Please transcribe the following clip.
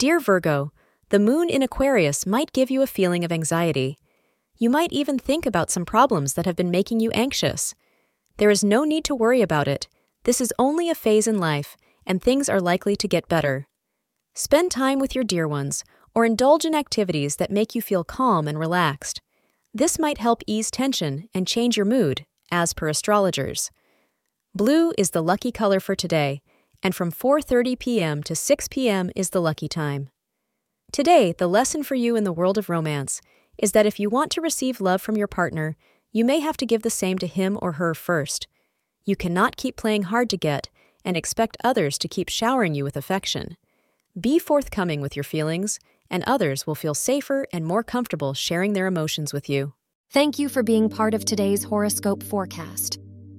Dear Virgo, the moon in Aquarius might give you a feeling of anxiety. You might even think about some problems that have been making you anxious. There is no need to worry about it. This is only a phase in life, and things are likely to get better. Spend time with your dear ones, or indulge in activities that make you feel calm and relaxed. This might help ease tension and change your mood, as per astrologers. Blue is the lucky color for today, and from 4:30 p.m. to 6 p.m. is the lucky time. Today, the lesson for you in the world of romance is that if you want to receive love from your partner, you may have to give the same to him or her first. You cannot keep playing hard to get and expect others to keep showering you with affection. Be forthcoming with your feelings, and others will feel safer and more comfortable sharing their emotions with you. Thank you for being part of today's horoscope forecast.